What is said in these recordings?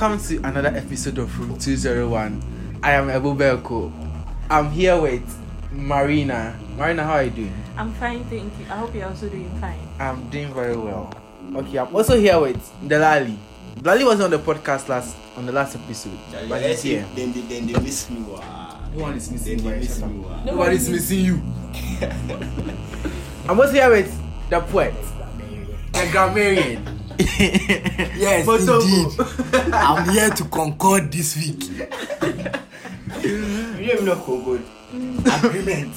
welcome to another episode of Room 201. I am Ebu Belko. I'm here with Marina. Marina, how are you doing? I'm fine, thank you. I hope you're also doing fine. I'm doing very well. Okay, I'm also here with Delali. Delali was on the podcast last on the last episode, but he's here. Then they, then they miss me. Wow. No one is Then missing they you. miss me. Wow. No Nobody is one missing you. I'm also here with the poet, the grammarian. Yes, Motobo. indeed. I'm here to concord this week. you don't even know concord. Agreement.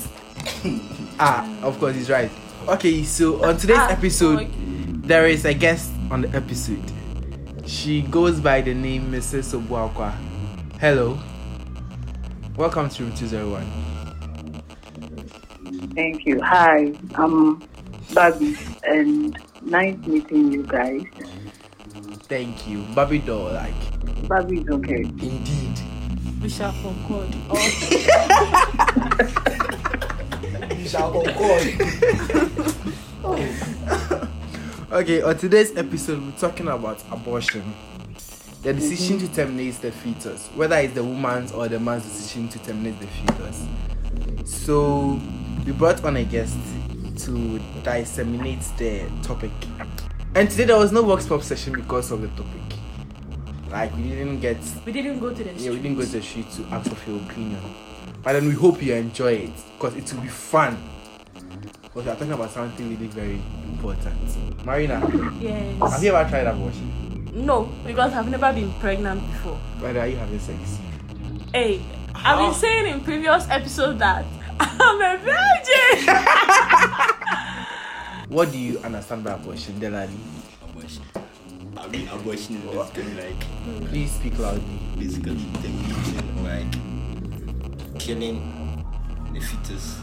Ah, of course, he's right. Okay, so on today's Ah, episode, okay. there is a guest on the episode. She goes by the name Mrs. Obuakwa. Hello. Welcome to Room 201. Thank you. Hi, I'm Bobby, and nice meeting you guys. Thank you. Bobby doll, like. Bobby's okay. Indeed. We shall concord. You shall concord. Okay, on today's episode, we're talking about abortion. The decision to mm-hmm. terminate the fetus, whether it's the woman's or the man's decision to terminate the fetus. So, we brought on a guest to disseminate the topic. And today there was no works pop session because of the topic. Like, we didn't get, we didn't go to the yeah, we didn't go to the street to ask of your opinion. But then we hope you enjoy it because it will be fun. Because we are talking about something really very important. Marina, Yes. have you ever tried abortion? No, because I've never been pregnant before. Whether are you having sex? Hey, I've been saying in previous episodes that I'm a virgin. What do you understand by abortion, Delali? Abortion. I mean, abortion is basically like Please speak loudly. basically termination or like killing the fetus.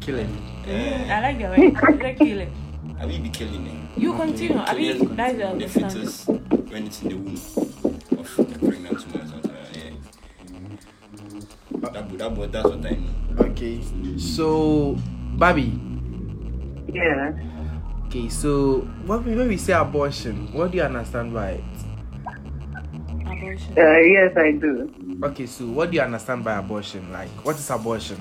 Killing. I like the way the killing. I mean, be killing it. You continue. I mean, Killing that's the the understanding. fetus when it's in the womb of the pregnant woman. or something like that, That, mm-hmm. that, that, that's what I know. Okay. So, Bobby. Yeah. Okay, so what we, when we say abortion, what do you understand by it? Abortion. Uh, yes, I do. Okay, so what do you understand by abortion? Like, what is abortion?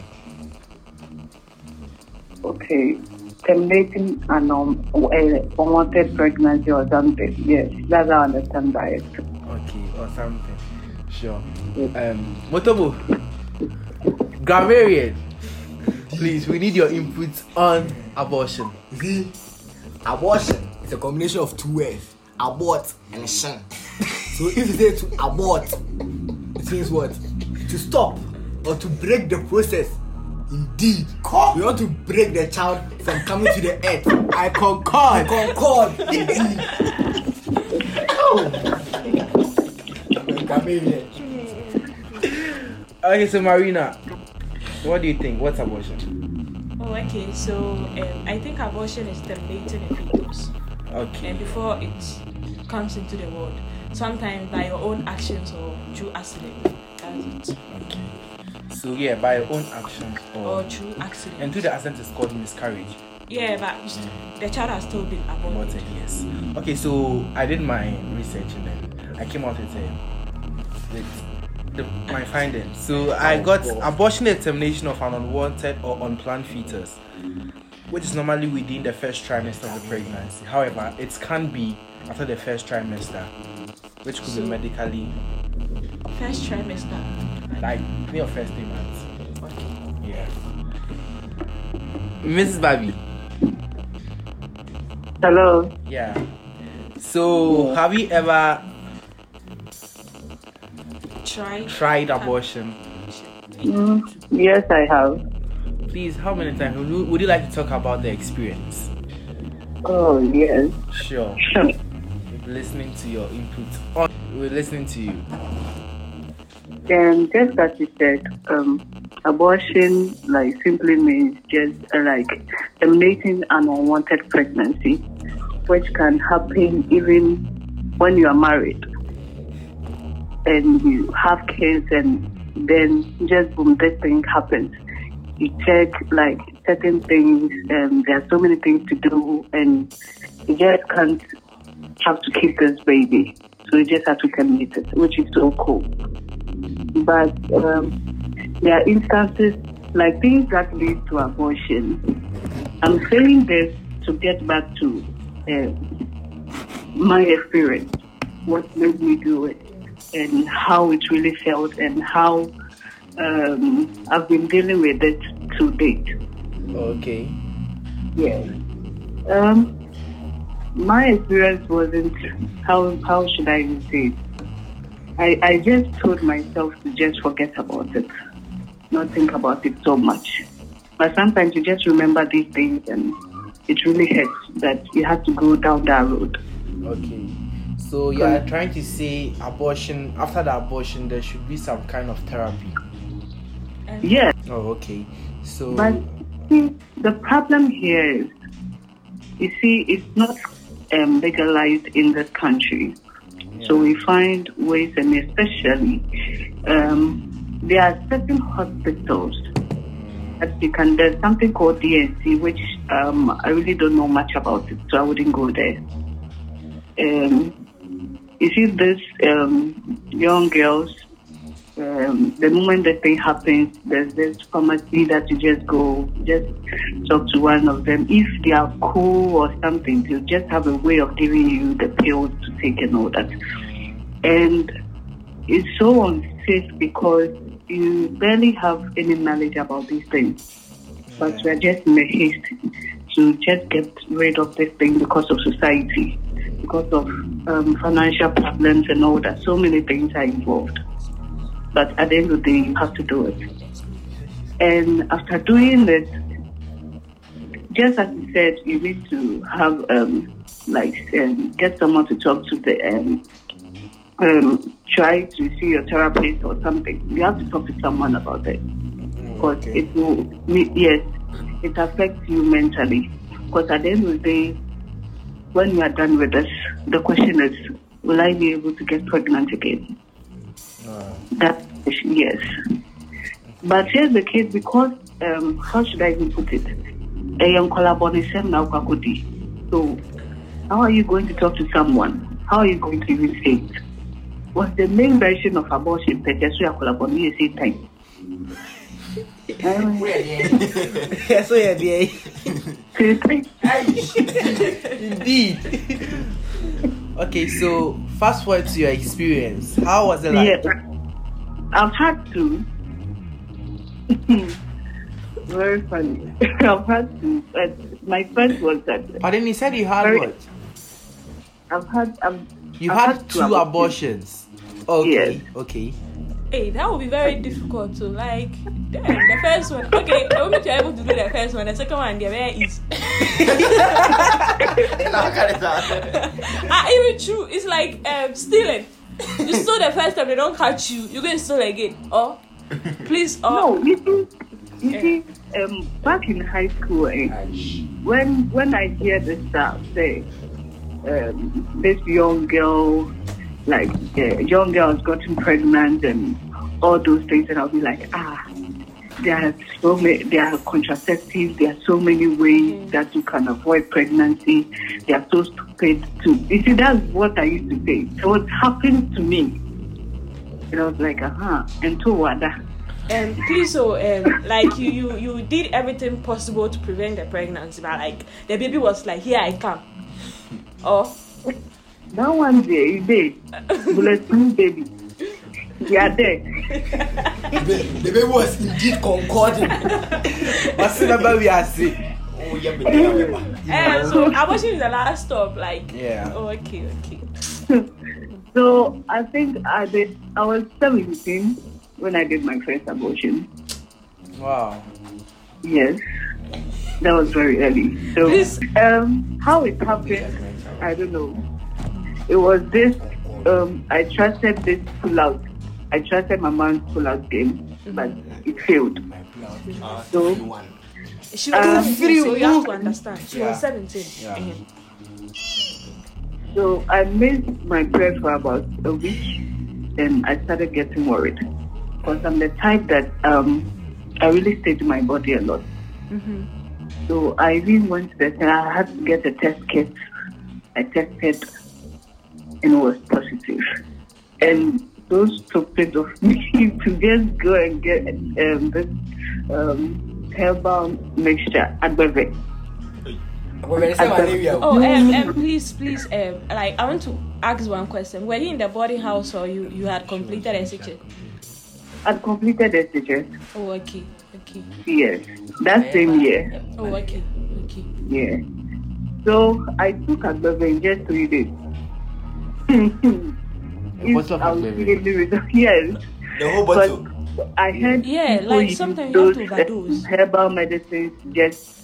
Okay. Terminating an um, uh, unwanted pregnancy or something. Yes, that's how I understand by it. Okay, or something. Sure. Yes. Um, Motobo. Grammarian. Please, we need your input on abortion. See, abortion is a combination of two words abort and shan. so if you say to abort, it means what? To stop or to break the process. Indeed, we want to break the child from coming to the earth. I concord. I concord, indeed. Oh. Chameleon. Okay, so Marina, what do you think? What's abortion? Oh, okay. So um, I think abortion is terminating a fetus. Okay. and before it comes into the world sometimes by your own actions or through accident that's it Okay. So yeah, by your own actions or, or through accident and through the accident is called miscarriage. yeah but the child has still been aborted Aborted, yes. Okay, so I did my research and then I came out with, a, with the, my findings. So I oh, got abortion is termination of an unwanted or unplanned fetus, which is normally within the first trimester of the pregnancy. However, it can be after the first trimester, which could be medically first trimester like in your first three months. okay Yeah. Mrs. Babi. Hello. Yeah. So, have you ever try tried abortion? Mm, yes, I have. Please, how many times would you, would you like to talk about the experience? Oh, yes. Sure. Sure. We're listening to your input. Oh, we're listening to you. And just as you said, um, abortion like simply means just uh, like terminating an unwanted pregnancy, which can happen even when you are married and you have kids, and then just boom, this thing happens. You check like certain things, and there are so many things to do, and you just can't have to keep this baby. So you just have to terminate it, which is so cool. But um, there are instances like things that lead to abortion. I'm saying this to get back to uh, my experience, what made me do it, and how it really felt, and how um, I've been dealing with it to date. Okay. Yeah. Um, my experience wasn't how how should I say it? I, I just told myself to just forget about it, not think about it so much. But sometimes you just remember these things and it really hurts that you have to go down that road. Okay. So you are trying to say abortion after the abortion there should be some kind of therapy. Yes, Oh okay. So but see, the problem here is, you see, it's not um, legalized in this country. So we find ways, and especially um, there are certain hospitals that you can. There's something called D&C, which um, I really don't know much about it, so I wouldn't go there. Um, you see, this um, young girls. Um, the moment the thing happens, there's this pharmacy that you just go, just talk to one of them. If they are cool or something, they'll just have a way of giving you the pills to take and all that. And it's so unsafe because you barely have any knowledge about these things. But we're just in a haste to just get rid of this thing because of society, because of um, financial problems and all that. So many things are involved. But at the end of the day, you have to do it. And after doing it, just as you said, you need to have um, like um, get someone to talk to the um, um, try to see your therapist or something. You have to talk to someone about it because okay. it will me- yes, it affects you mentally. Because at the end of the day, when you are done with this, the question is, will I be able to get pregnant again? Uh, That yes. But here's the case because um, how should I even put it? A collaboration now. So how are you going to talk to someone? How are you going to even say it? What's the main version of abortion? Collaboration time. Um, yeah, so yeah, yeah. Indeed. okay, so fast forward to your experience. How was it like? Yeah, I've had to. Very funny. I've had to. But my first was that But then he said you had Very- what? I've had. I've, You I've had two abortions. Okay, Yes. okay. Hey, that would be very difficult to like. Damn, the first one. Okay, I want you are able to do the first one. The second one, they're very easy. Ah, even true. It's like um, stealing. You stole the first time, they don't catch you. You're going to steal again. Or, please, or. No, you see, you see, um, back in high school, eh, when when I hear this stuff, say, um, this young girl, like uh, young girls gotten pregnant and all those things, and I'll be like, ah, there are so many, there are contraceptives, there are so many ways that you can avoid pregnancy. They are so stupid too. You see, that's what I used to say. So it happened to me. And I was like, uh-huh. And to Wada. um, please so um, like you, you you did everything possible to prevent the pregnancy but like the baby was like here i come or That one there, you did. Bulletproof baby. They are there. the, the baby was indeed concording. What's the number we are seeing? oh, yeah, but yeah, remember. eh, so abortion is the last stop like Yeah. oh okay okay So I think I did. I was 17 when I did my first abortion. Wow. Yes, that was very early. So Please. um, how it happened, I don't know. It was this. Um, I trusted this pull-out. I trusted my mom's pull-out game, but it failed. Uh, So- she was Um, 17 so you have to understand she Yeah. was 17 Yeah. Mhm. So I missed my prayer for about a week, and I started getting worried because I'm the type that um, I really stay to my body a lot. Mhm. So I even went to the I had to get a test kit. I tested, and was positive. And those took it of me to just go and get um, this um, herbal mixture Agbeve. Well, when I say malaria, Oh, um, um, please, please, um, like I want to ask one question. Were you in the boarding house or you you had completed SHS? I'd completed a SHS, Oh, okay, okay. yes, that same year. Oh, okay, okay. Yeah. So I took Agbeve in just three days. If bottle of I was Agbeve? really with yes. the whole But bottle. I heard Yeah, like use sometimes you have to those, overdose. herbal medicines just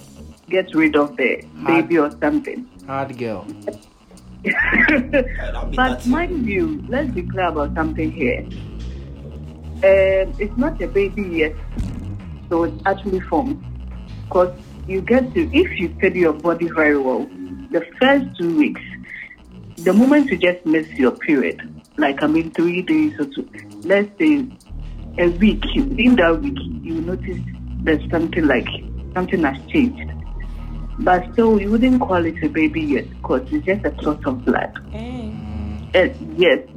get rid of the baby or something. Hard girl. That'll but that. mind you, let's be clear about something here. Um, it's not a baby yet, so it's actually formed. Because you get to, if you study your body very well, the first two weeks, the moment you just miss your period, like I mean three days or two, let's say a week, in that week, you notice there's something like something has changed. But still, you wouldn't call it a baby yet because it's just a clot of blood. Eh. Uh, yes.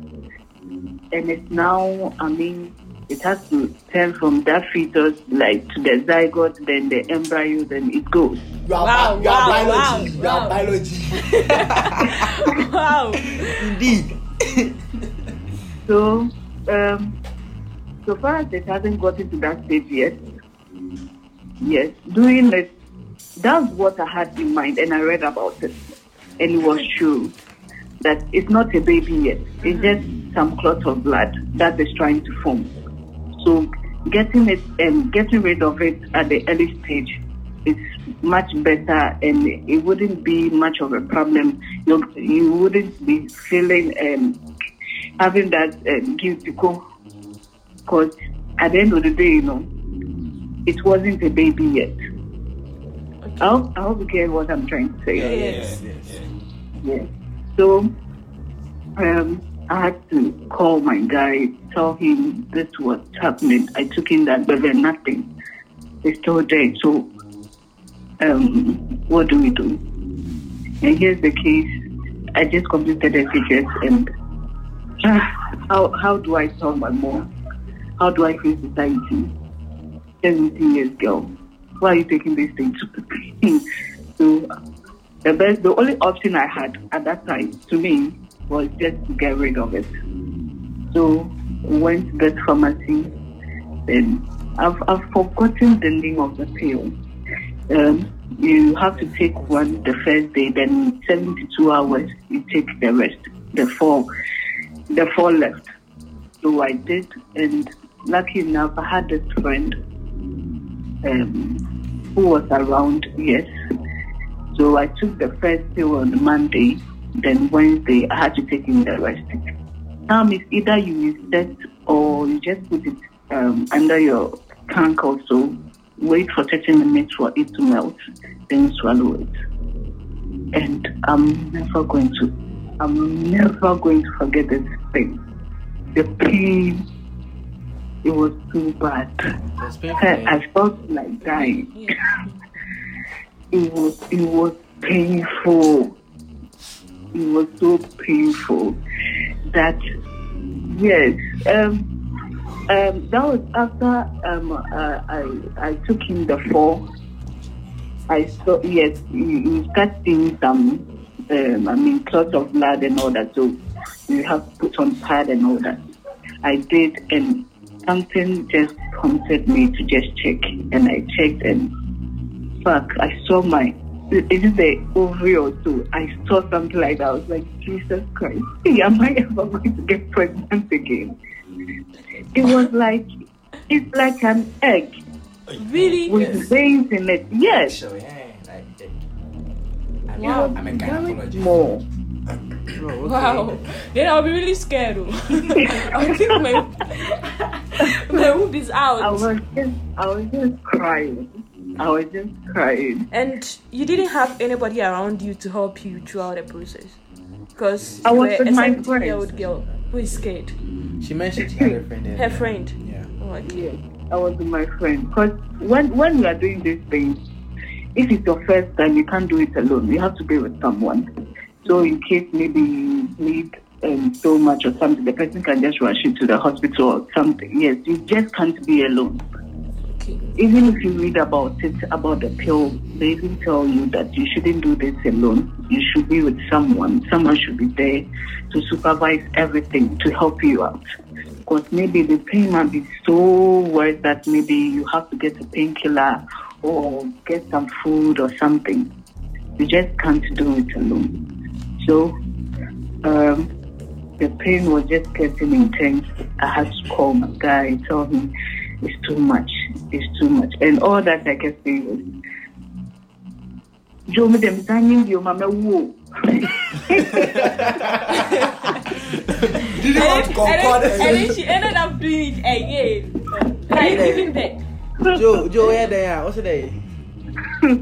And it's now, I mean, it has to turn from that fetus like to the zygote, then the embryo, then it goes. You are, Wow, bi- you are wow, biology. wow, you are wow. biology. Wow. Indeed. So, um, so far as it hasn't gotten to that stage yet, yes, doing it, that's what I had in mind, and I read about it, and it was true that it's not a baby yet. It's just some clot of blood that is trying to form. So, getting it and getting rid of it at the early stage is much better, and it wouldn't be much of a problem. You you wouldn't be feeling um, having that um, guilty because at the end of the day, you know, it wasn't a baby yet. I hope, I hope you get what I'm trying to say. Yes. Yeah. So um, I had to call my guy, tell him this was happening. I took in that, but then nothing. It's still there. So um, what do we do? And here's the case. I just completed a features and ah, how how do I tell my mom? How do I face society? 17 years girl. Why are you taking this thing to so the best the only option I had at that time to me was just to get rid of it. So went to the pharmacy and I've I've forgotten the name of the pill. Um, you have to take one the first day, then 72 hours you take the rest, the four, the four left. So I did, and lucky enough, I had this friend um, who was around. Yes, so I took the first pill on Monday, then Wednesday I had to take in the rest. Now it's either you reset or you just put it um, under your tank also. Wait for 30 minutes for it to melt, then swallow it. And I'm never going to, I'm never going to forget this thing. The pain, it was too bad. I? I felt like dying. Yeah. It was, it was painful. It was so painful that, yes, um, um, that was after um, uh, I I took in the fall. I saw yes, you, you start seeing some, um, I mean, clots of blood and all that. So you have to put on pad and all that. I did, and something just prompted me to just check, and I checked, and fuck, I saw my. Is it the ovary or so? I saw something like that. I was like, Jesus Christ, am I ever going to get pregnant again? It was like, it's like an egg Really? with Yes. veins in it. Yes, Sure, yeah. I'm, Wow. I'm a gynecologist. small. Oh, okay. Wow. Then I'll be really scared. oh. I think my my whoop is out. I out. was just, I was just crying. I was just crying. And you didn't have anybody around you to help you throughout the process. Because I you was were with a my 17 year old girl who is scared. She mentioned she had a friend. there. Her friend. Yeah. Oh, okay. Yes, I was with my friend. Because when when you are doing these things, if it's your first time, you can't do it alone. You have to be with someone. So in case maybe you need um, so much or something, the person can just rush you to the hospital or something. Yes, you just can't be alone. Even if you read about it, about the pill, they even tell you that you shouldn't do this alone. You should be with someone. Someone should be there to supervise everything to help you out. Because maybe the pain might be so worse that maybe you have to get a painkiller or get some food or something. You just can't do it alone. So, um, the pain was just getting intense. I had to call my guy, tell him it's too much, it's too much. And all that I kept saying was, Joe, me dem signing you, mama, whoa. Did you want to And, concord then, and then she ended up doing it again. Like even then. Joe, Joe, where they are? What's there?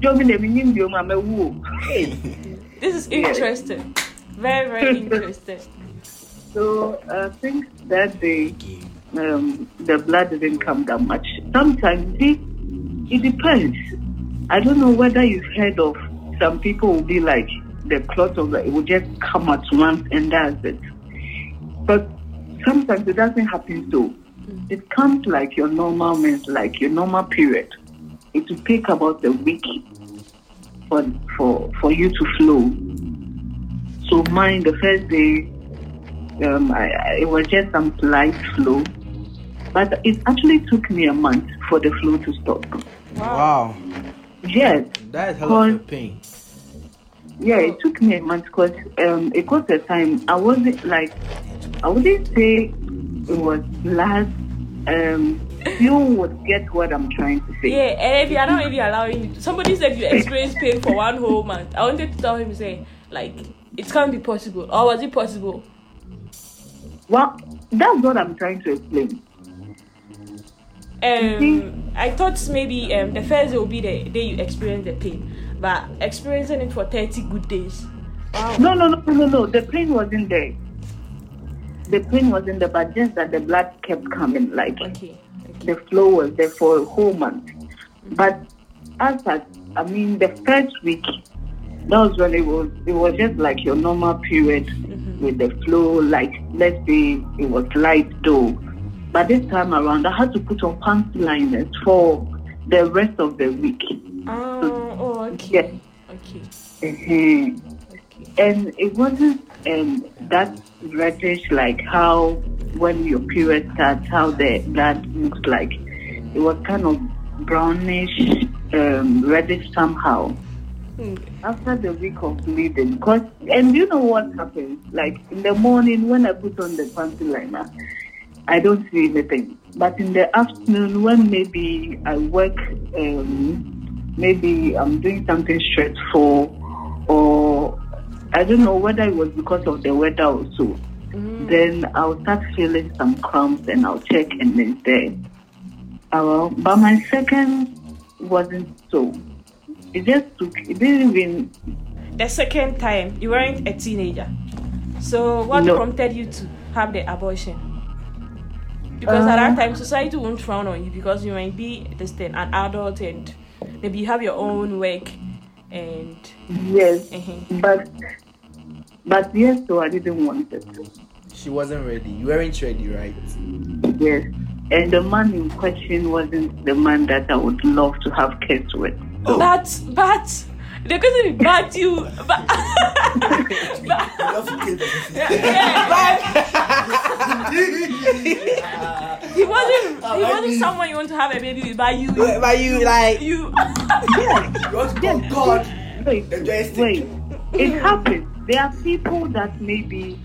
Joe, me dem signing you, mama, whoa. Hey, This is interesting. Very, very interesting. So uh, I think that day um, the blood didn't come that much. Sometimes see, it depends. I don't know whether you've heard of some people will be like the clot of it will just come at once and that's it. But sometimes it doesn't happen so. It comes like your normal like your normal period. It will take about a week for for for you to flow. So mine, the first day, um, I, I, it was just some light flow, but it actually took me a month for the flu to stop. wow, Yes, that is hell of a Cause- pain. yeah, it took me a month because um, it got a time. I wasn't like, I wouldn't say it was last. Um, you would get what I'm trying to say. Yeah, and they are not even allowing you. To. Somebody said you experienced pain for one whole month. I wanted to tell him, say, like, it can't be possible. Or was it possible? Well, that's what I'm trying to explain. Um, I thought maybe um, the first day will be the day you experience the pain, but experiencing it for 30 good days. Wow. No, no, no, no, no. The pain wasn't there. The pain wasn't there, but just that the blood kept coming. Like Okay. okay. the flow was there for a whole month. But as I, I mean, the first week, that was when it was. It was just like your normal period with the flow. Like let's say it was light though, but this time around, I had to put on panty liners for the rest of the week. Oh, oh, okay. Yes. Okay. Mhm. Okay. and it wasn't um, that reddish like how when your period starts, how the blood looks like. It was kind of brownish, um, reddish somehow. Hmm. After the week of bleeding, cause and you know what happens? Like in the morning when I put on the panty liner, I don't see anything. But in the afternoon, when maybe I work, um, maybe I'm doing something stressful, or I don't know whether it was because of the weather or so, then I'll start feeling some cramps and I'll check and it's there. Uh, but my second wasn't so. It just took, it didn't even The second time, you weren't a teenager. So, what No. prompted you to have the abortion? Because at that time, society won't frown on you because you might be this thing, an adult and maybe you have your own work and Yes, Mhm. but but yes, so I didn't want it. She wasn't ready. You weren't ready, right? Yes, and the man in question wasn't the man that I would love to have kids with. but but the question is but you but, he wasn't he wasn't someone you want to have a baby with but you But but you like you You want to concord Wait, the joystick. wait, it happens. There are people that maybe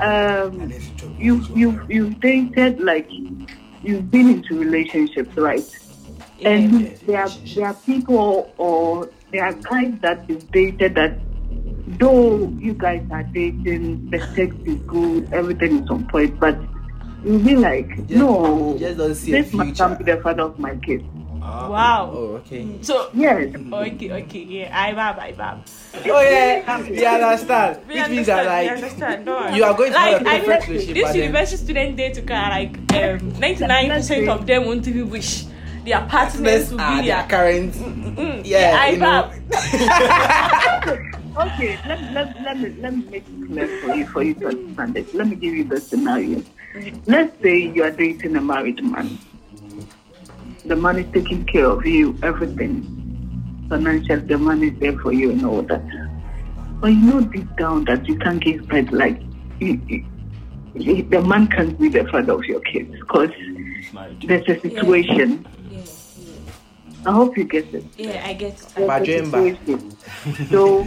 um, you you you've dated like you've been into relationships, right? And there are there are people or there are guys that you've dated that though you guys are dating, the sex is good, everything is on point, but you'll be like, Just- no, just don't see a this must future. come be the father of my kids. wow Oh, okay. so Yes. okay okay yeah I bab I bab Oh yeah, we understand. we Which means that understand we like understand no you are going to like have a I perfect mean, relationship, this but then- university student day to car like um 99% of them won't even wish their partners Partners to are be their their current. Mm, Yeah, I you know. okay, let, let, let, me, let me make it clear for you, for you to understand it. Let me give you the scenario. Let's say you are dating a married man. The man is taking care of you, everything. Financial, the man is there for you and all that. But you know deep down that you can't give birth like you, you, you- the man can't be the father of your kids because there's a situation. Yeah, I hope you get it. yeah, I get it. There's a Majemba. situation. So,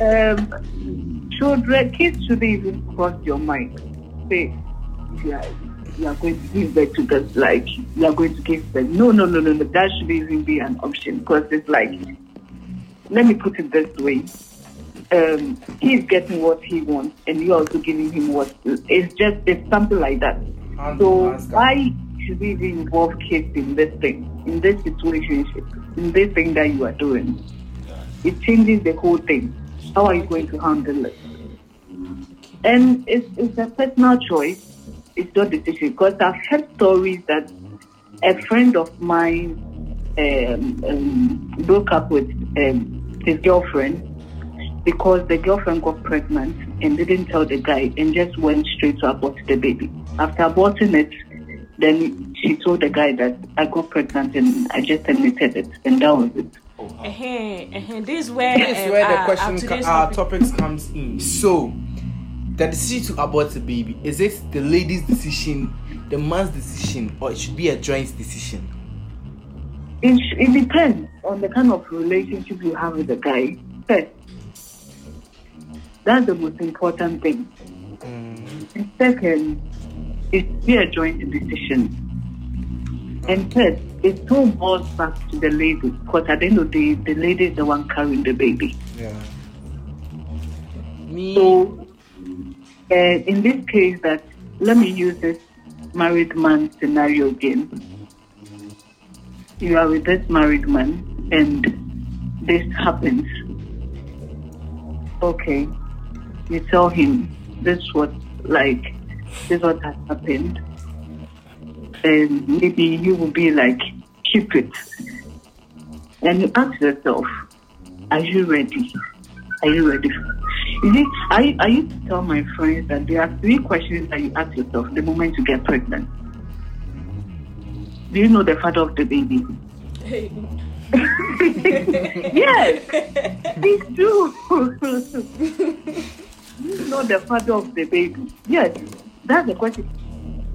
um, children, kids shouldn't even cross your mind. Say, you are, you are going to give birth to this, like, you are going to give birth. No, no, no, no, no. That shouldn't even be an option because it's like, let me put it this way. Um, he's getting what he wants, and you're also giving him what. It's just it's something like that. Hand So in why should we even involve kids in this thing, in this situation, in this thing that you are doing? It changes the whole thing. How are you going to handle it? And it's, it's a personal choice. It's your decision. Because I've heard stories that a friend of mine um, um, broke up with um, his girlfriend because the girlfriend got pregnant and didn't tell the guy and just went straight to abort the baby. After aborting it, then she told the guy that I got pregnant and I just admitted it, and that was it. Uh-huh, uh-huh. This is where, This is where the our- question, our co- today's our topic- topics comes in. So, the decision to abort the baby is it the lady's decision, the man's decision, or it should be a joint decision? It, it depends on the kind of relationship you have with the guy. First, that's the most important thing. And second, it's be a joint decision. And third, it still boils back to the lady because at the end of the day, the lady is the one carrying the baby. Yeah. Me. So, uh, in this case, that let me use this married man scenario again. You are with this married man, and this happens. Okay, you tell him this was like this is what has happened, and maybe you will be like keep it, and you ask yourself, are you ready? Are you ready? You see, I, I used to tell my friends that there are three questions that you ask yourself the moment you get pregnant. Do you know the father of the baby? yes, it's true. Do you know the father of the baby? Yes, that's the question.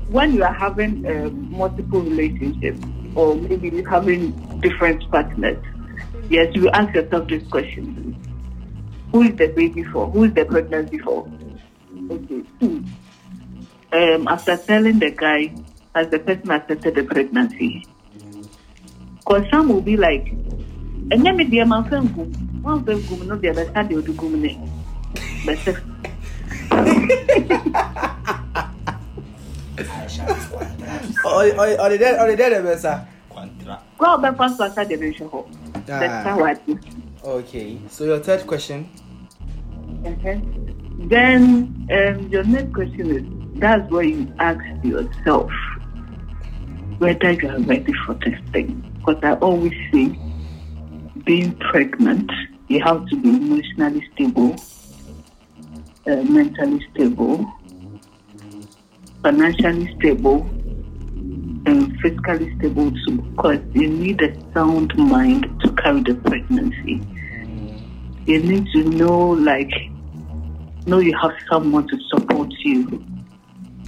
When you are having um, multiple relationships, or maybe you're having different partners, yes, you ask yourself this question who is the baby for? Who is the pregnancy for? Okay. Um, after telling the guy, has the person accepted the pregnancy? Because some will be like, and then maybe I'm a no, the other side uh, the dead, or the dead, Ebesa. go back first to start the nation hall. That's how I do. Okay. So your third question. Okay. Then um, your next question is that's where you ask yourself whether you are ready for this thing. Because I always say being pregnant, you have to be emotionally stable, uh, mentally stable, financially stable, and physically stable too. Because you need a sound mind to carry the pregnancy you need to know like know you have someone to support you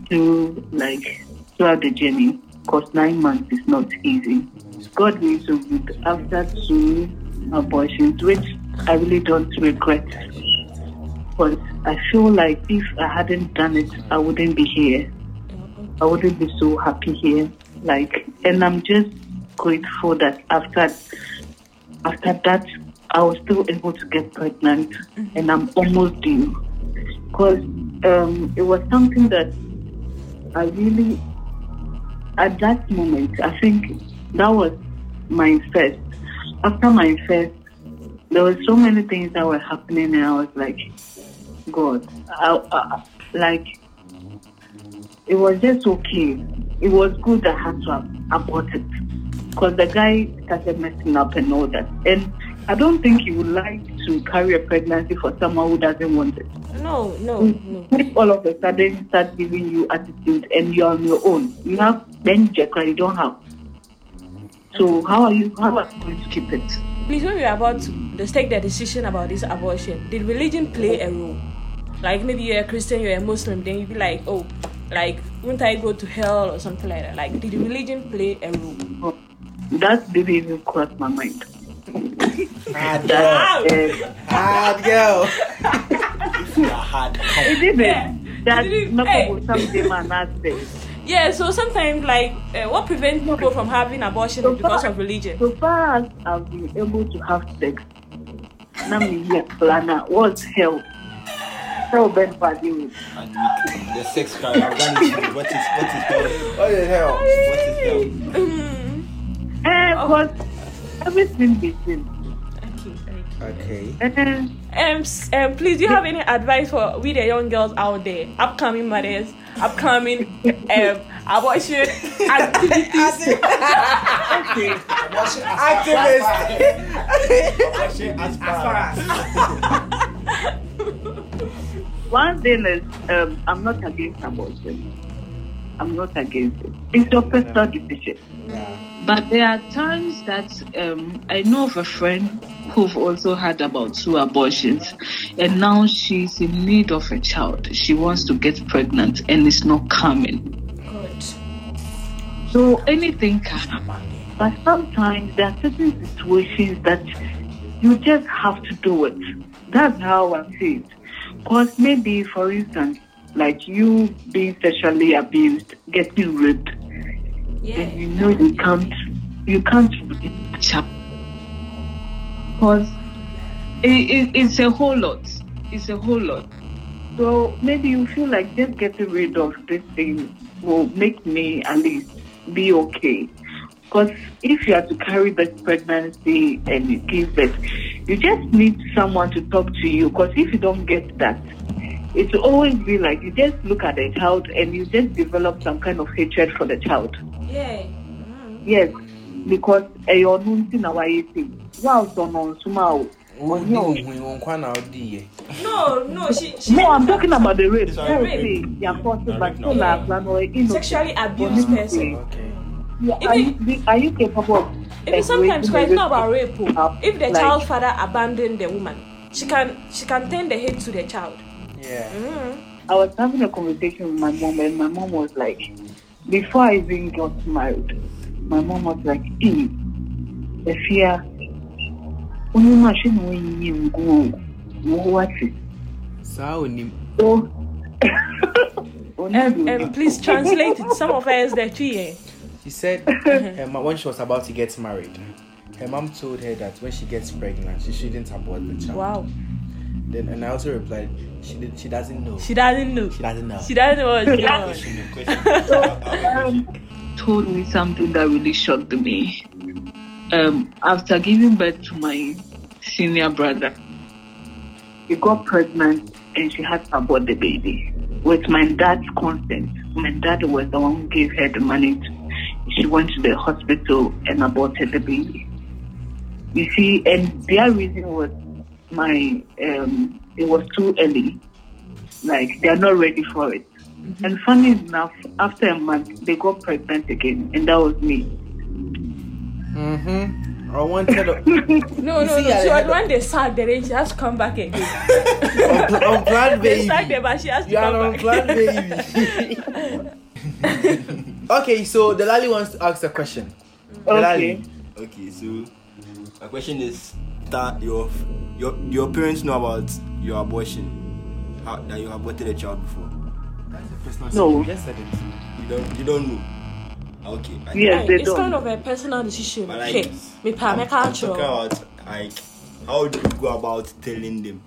through like throughout the journey because nine months is not easy god needs to good after two abortions which i really don't regret i feel like if i hadn't done it i wouldn't be here i wouldn't be so happy here like and i'm just grateful that after after that, I was still able to get pregnant, and I'm almost due. Because um, it was something that I really, at that moment, I think that was my first. After my first, there were so many things that were happening, and I was like, God, I, I, like, it was just okay. It was good I had to abort it because the guy started messing up and all that. And I don't think you would like to carry a pregnancy for someone who doesn't want it. No, no, mm. no. If all of a sudden start giving you attitude and you're on your own, you have then Jack, you don't have. So how are you? How are you going to keep it? Please, when we are about to just take the decision about this abortion, did religion play a role? Like maybe you're a Christian, you're a Muslim, then you'd be like, oh, like won't I go to hell or something like that? Like, did religion play a role? That didn't even cross my mind. Hard girl. Uh, Hard girl. You are hard. it didn't. Yeah. That It didn't- not hey. about something man has said. Yeah, so sometimes like uh, what prevents people from having abortion is because of religion. So far as I've been able to have sex, now me here planner. What's hell? Hell bad body with. And we, the sex crime. I've done it. What is what is hell? What the hell? What is hell? Mm. Eh, Oh. but everything between. Okay, okay. Okay. Eh, Um, um, please, do you have any advice for we the young girls out there, upcoming mothers, upcoming um abortion activities? okay. One thing is, um, I'm not against abortion. I'm not against it. It's your personal decision. But there are times that um, I know of a friend who've also had about two abortions, and now she's in need of a child. She wants to get pregnant, and it's not coming. Good. So anything can happen. But sometimes there are certain situations that you just have to do it. That's how I see it. Because maybe, for instance, like you being sexually abused, getting raped, Yeah. and you know you can't, you can't. Child. Because it, it, it's a whole lot. It's a whole lot. So maybe you feel like just getting rid of this thing will make me at least be okay. Because if you have to carry this pregnancy and give birth, you just need someone to talk to you. Because if you don't get that, it will always be like you just look at the child and you just develop some kind of hatred for the child. Yeah. Mm. Yes, because ẹyọ ọdún tí náà wáyé sí wà ọ̀sán náà súnmọ́ o. Odi ohun wọn kwa na. No, no, she, she No, I'm talking about the rape. Sorry, Don't rape. say you're possible, but still Yeah. like plan or innocent. sexually abused person. Okay. Yeah, Are you, are you capable of Even sometimes raising it's not about rape. oh. Uh, If the like- child's father abandoned the woman, she can she can turn the hate to the child. Yeah. Mm. I was having a conversation with my mom, and my mom was like, before I even got married, my mom was like, "Hey, the fear, only machine when you go, what is so?" Um, um, please translate it. Some of us the tree. eh? She said her ma- when she was about to get married, her mom told her that when she gets pregnant, she shouldn't abort the child. Wow. Then and I also replied, she did, she doesn't know. She doesn't know. She doesn't know. She doesn't know what's going on. Question, question. told me something that really shocked me. Um, after giving birth to my senior brother, She got pregnant and she had to abort the baby with my dad's consent. My dad was the one who gave her the money. To, she went to the hospital and aborted the baby. You see, and their reason was my um, it was too early. Like they are not ready for it. And funny enough, after a month, they got pregnant again, and that was me. Mm-hmm. I wanted to, No, You no, see, no. I She was had- the one they sacked, then she has to come back again. Unpl- unplanned They sacked her, baby. but she has to You are come an back. baby. okay, so the Delali wants to ask a question. Okay. Okay, so my question is that your your your parents know about your abortion, how, that you aborted a child before. No. You just said it. You don't you don't know. Okay. I- Yes, they it's don't. kind of a personal decision. But like, Okay, me pa me I'm, I'm talking about like how do you go about telling them,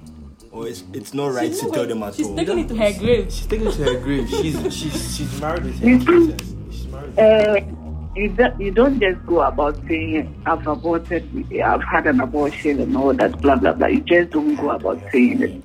or it's it's not right to tell them at She's all. taking it to her grave. She's taking it to her grave. She's she's she's married with You her see- Jesus. She's married. Uh, you, don't, you don't just go about saying I've aborted, I've had an abortion and all that, blah blah blah. You just don't go about saying it.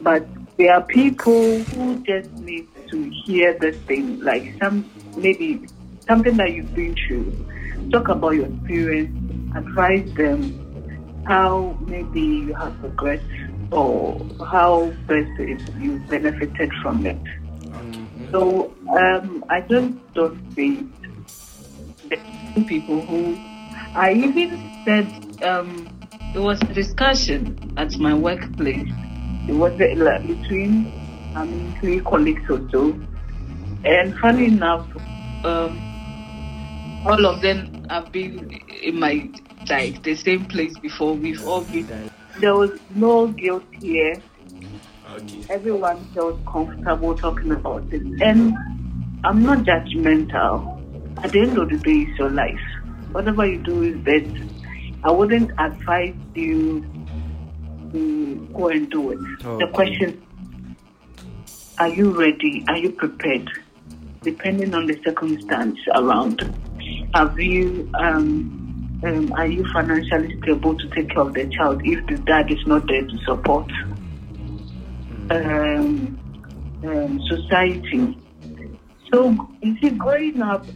But there are people who just need to hear this thing, like some maybe something that you've been through. Talk about your experience, advise them, how maybe you have progressed or how best if you benefited from it. So um, I just don't think people who I even said um, there was a discussion at my workplace. It was like, between I mean three colleagues or so, and funny enough, um, all of them have been in my like the same place before. We've all been. There was no guilt here. Okay. Everyone felt comfortable talking about it, and I'm not judgmental. At the end of the day, it's your life. Whatever you do is best. I wouldn't advise you to go and do it. The Okay. question: Are you ready? Are you prepared? Depending on the circumstance around, have you? Um, um, are you financially stable to take care of the child if the dad is not there to support? Um, um, society. So you see, growing up,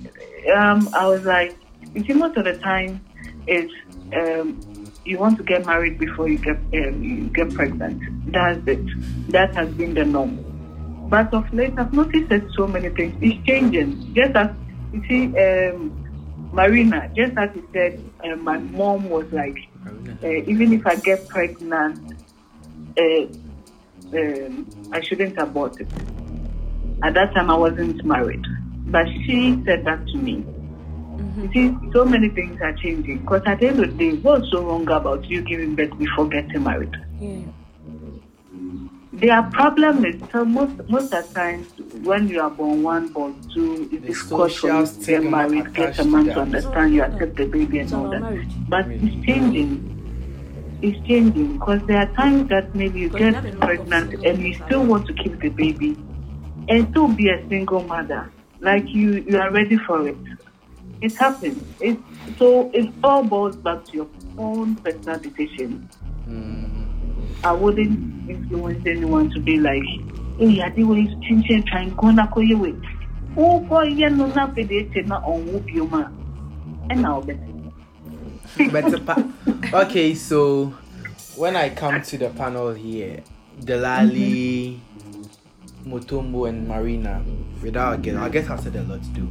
um, I was like, you see, most of the time, it's um, you want to get married before you get um, you get pregnant. That's it. That has been the norm. But of late, I've noticed that so many things is changing. Just as you see, um, Marina, just as you said, uh, my mom was like, uh, even if I get pregnant, uh, um, I shouldn't abort it. At that time, I wasn't married, but she said that to me. Mm-hmm. You see, so many things are changing. Because at the end of the day, what's so wrong about you giving birth before getting married? Yeah. Their problem is so most most of the times when you are born one, born two, it's The difficult for you to get married, get a man to understand you accept the baby and all that. But it's changing. It's changing because there are times that maybe you get you have a lot of pregnant and you still want to keep the baby and still be a single mother. Like you, you are ready for it. It happens. It's, so it all boils back to your own personal decision. Hmm. I wouldn't influence anyone to be like, hey, I did what you think trying to go ye wait. Oh boy, yeah, no, pe de te na on whoop you ma. And now. Better okay, so when I come to the panel here, Delali, mm-hmm. Mutombo, and Marina, without a guess, I guess I said a lot too.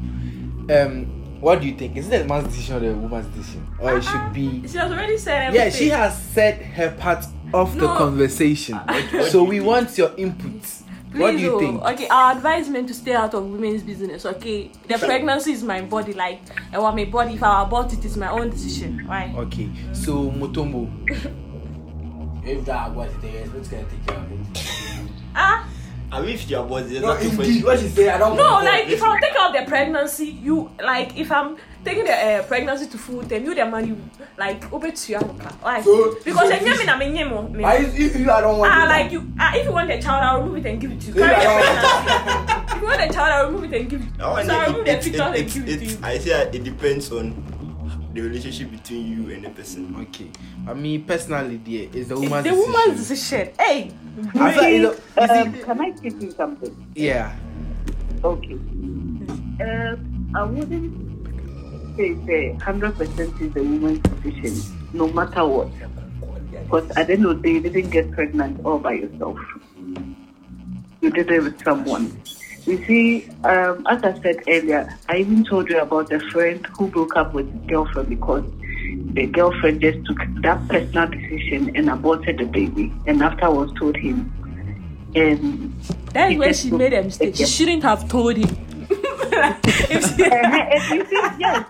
Um, what do you think? Is it the man's decision or the woman's decision, or it should be? She has already said everything. Yeah, she has said her part of the No. conversation. so we want your input. what do you oh, think? Okay, our advice meant to stay out of women's business. Okay, the pregnancy is my body, like, I want my body. If I abort it, it's my own decision. Why? Okay, so Mutombo, If that was there, who's gonna take care of it? Ah, I mean, if you are bored, there's No, nothing indeed, you. what she say, I don't no, like if I'm taking out the pregnancy, you like if I'm taking the uh, pregnancy to full term, you the man you like over to your Why? So- because so if you mean I'm in me. Why is if you I don't want Ah, like you. Ah, if you want a child, I'll remove it and give it to you. Carry I the pregnancy. if you want a child, I'll remove it and give it. I want So I'll remove it, the it, pictures and it, give it to you. I say it depends on the relationship between you and the person. okay. I mean, personally, dear, it's the It's woman's the decision. woman's decision. Hey, I feel, you know, you see- Um, can I teach you something? yeah. Okay. Um, I wouldn't say say hundred percent is the woman's decision, no matter what. Because at the end of the day, you didn't get pregnant all by yourself. You did it with someone. You see, um, as I said earlier, I even told you about a friend who broke up with his girlfriend because the girlfriend just took that personal decision and aborted the baby, and afterwards told him. And that's where she made a mistake. She shouldn't have told him. If she- you see, yes,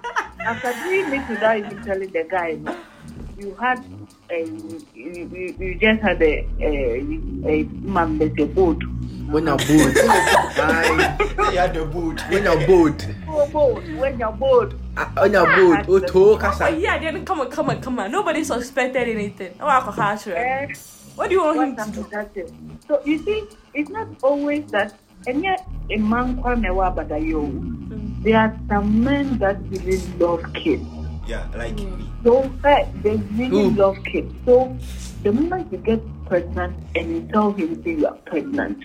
after doing it without even telling the guy, you had, uh, you, you, you just had a, a, a man with a boat. When you're bored, Aye. you had the boot. when you're bored, Oh, boat, when you're bored. Ah, when you're bored, oh, to oh kasa. yeah, then come on, come on, come on. Nobody suspected anything. Oh, I could harsh her. Eh, What do you want him what to do? So you see, it's not always that, and yet a man kwame wa badayo. There are some men that really love kids. Yeah, like Mm. me. So uh, they really Who? love kids. So the moment you get pregnant and you tell him that you are pregnant,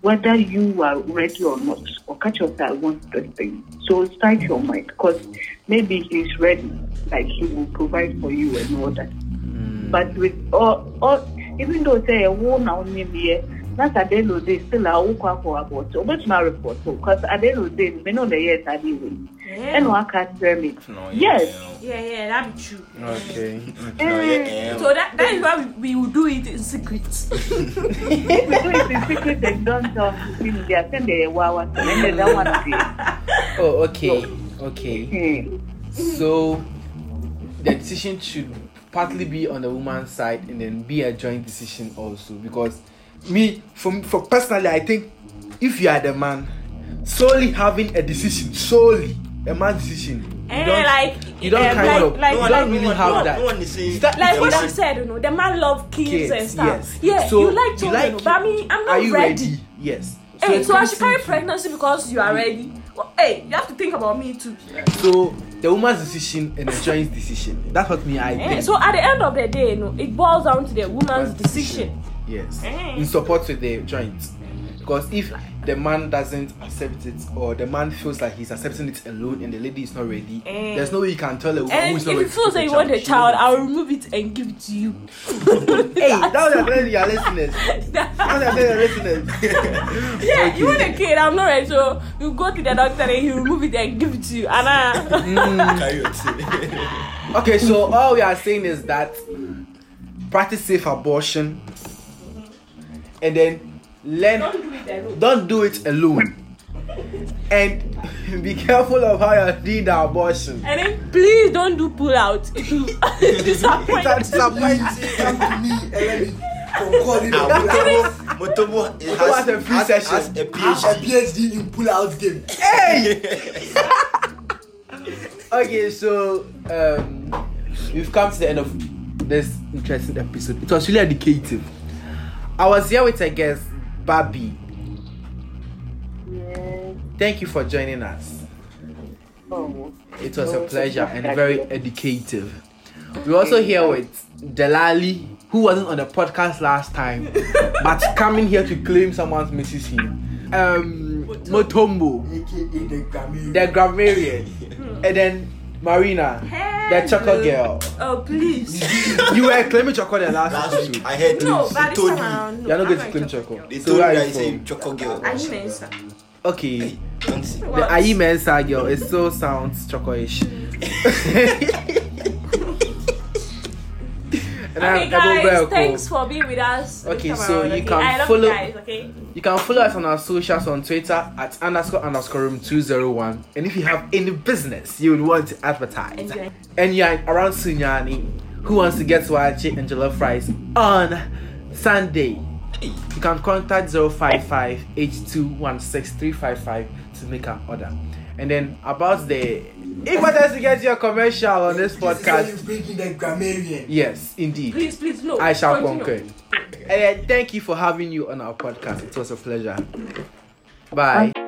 whether you are ready or not, or catch yourself, I want this thing. So start your mind because maybe he's ready, like he will provide for you and all that. But with all, all even though say a woman now name here, not at the end of the day still a woman for about so much my report so because at the end of the day me know the yes I did win. And one can't tell me. No, Yes. Yeah, yeah, that be true. Okay. No, yeah, So that, that is why we, we will do it in secret. If we do it in secret and don't tell people they are saying they wow and then they don't want to see. Oh, okay. Okay. Hmm. So the decision should partly be on the woman's side and then be a joint decision also because me for for personally I think if you are the man solely having a decision solely a man's decision you Eh, don't like, you don't eh, kind like- of like- you no, don't no, really no, have no, that no one is saying That- like what she said, you know, the man love kids, kids, and stuff. yes. Yeah, So, you like you children, like but I mean, I'm not are you ready. ready yes Hey, it so I should carry pregnancy because you are ready. Well, hey, you have to think about me too. so the woman's decision and the joint decision that's what me I Eh, think so at the end of the day, you know, it boils down to the woman's decision. Yes. Eh. In support with the joint. Because if the man doesn't accept it or the man feels like he's accepting it alone and the lady is not ready, Eh. there's no way you can tell a woman And who if is not you ready. feel to that you want a child. I'll remove it and give it to you. Hey, that was telling your listeners. That was telling your listeners. Yeah, you want a kid, I'm not ready. So you go to the doctor and he'll remove it and give it to you. And uh, okay, so all we are saying is that practice safe abortion and then learn don't do it alone. don't do it alone. And be careful of how you're doing the abortion. And then please don't do pull out. It will disappoint. That's disappointing. Come to me and let me concord it. I Mutombo, Mutombo it Mutombo has, has a free has, session. has a have a PhD. PhD in pull out game. Hey! okay, so um, we've come to the end of this interesting episode. It was really educative. I was here with a guest, Babi. Yes. Thank you for joining us. Oh. It was a pleasure and very educative. We're also here with Delali, who wasn't on the podcast last time, but coming here to claim someone's misses him. Um, Mutombo, AKA the Grammy. the grammarian, and then Marina, the chocolate girl. Oh, please. You were claiming chocolate the last Last episode. week, I heard No, they but this told time around, no. You're not I'm going to not claim a chocolate. They So told where me that you I say from? choco girl. Are you Mensa? Okay. Don't see. The What? Ayi Mensa girl, it still sounds chocolate. and Okay, guys, thanks for being with us. Okay, so around, you okay? can follow- You guys, okay? You can follow us on our socials on Twitter at underscore underscore room 201. And if you have any business you would want to advertise, Enjoy. and you're around Sunyani who wants to get Swachi and jollof fries on Sunday, you can contact 055 8216 to make an order. And then about the importance to get your commercial on this This is why you podcast. bring in the grammarian. Yes, indeed. Please, please, no. I shall Continue. concur. And thank you for having you on our podcast. It was a pleasure. Bye. Niggas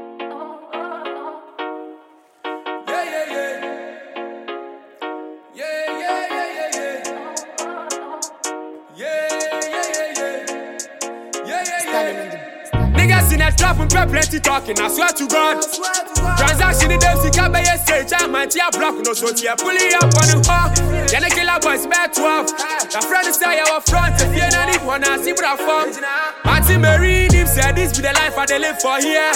plenty talking, I swear to God. Transaction in them, see can be a stage, I'm a tia block, no so tia pulling up on the hawk. Then a killer boys, bad 12. The friend is say our front, if you're not one, I see what I form. Martin Marine, him said this be the life I live for here.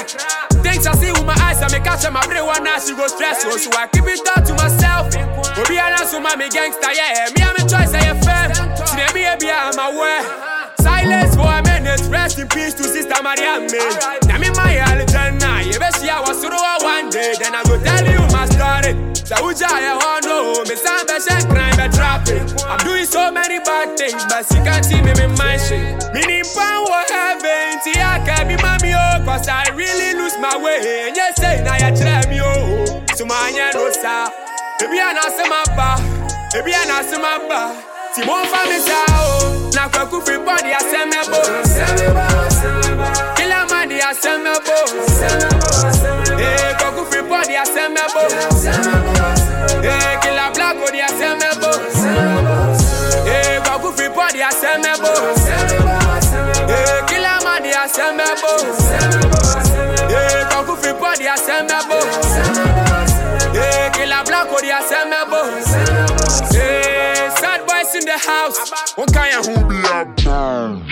Things I see with my eyes, I make catch my brain one now, she go stress, so so I keep it down to myself. Go be an answer, mommy gangster, yeah, me, I'm a choice, I am them be a be, I'm aware. Silence for a minute, rest in peace to Sister Mariam. Eh. Now me my aljanna, you bet she I was through her one day, then I go tell you my story. So uja I want know, me sound and crime bad traffic. I'm doing so many bad things, but she can't see me in my shit. Meaning power heaven, see I can be mommy oh, cause I really lose my way. And you say now you try me oh, so my no sa. Baby I not my ba, baby I not my ba. Ti mo fa mi sa o, na kwaku fi body asemebo. Kila madi asemebo. Eh, kwaku fi body asemebo. Eh, kila black body asemebo. Eh, kwaku fi body asemebo. Eh, kila madi asemebo. Eh, kwaku fi body asemebo. Eh, kila black body asemebo. House. One of who be a.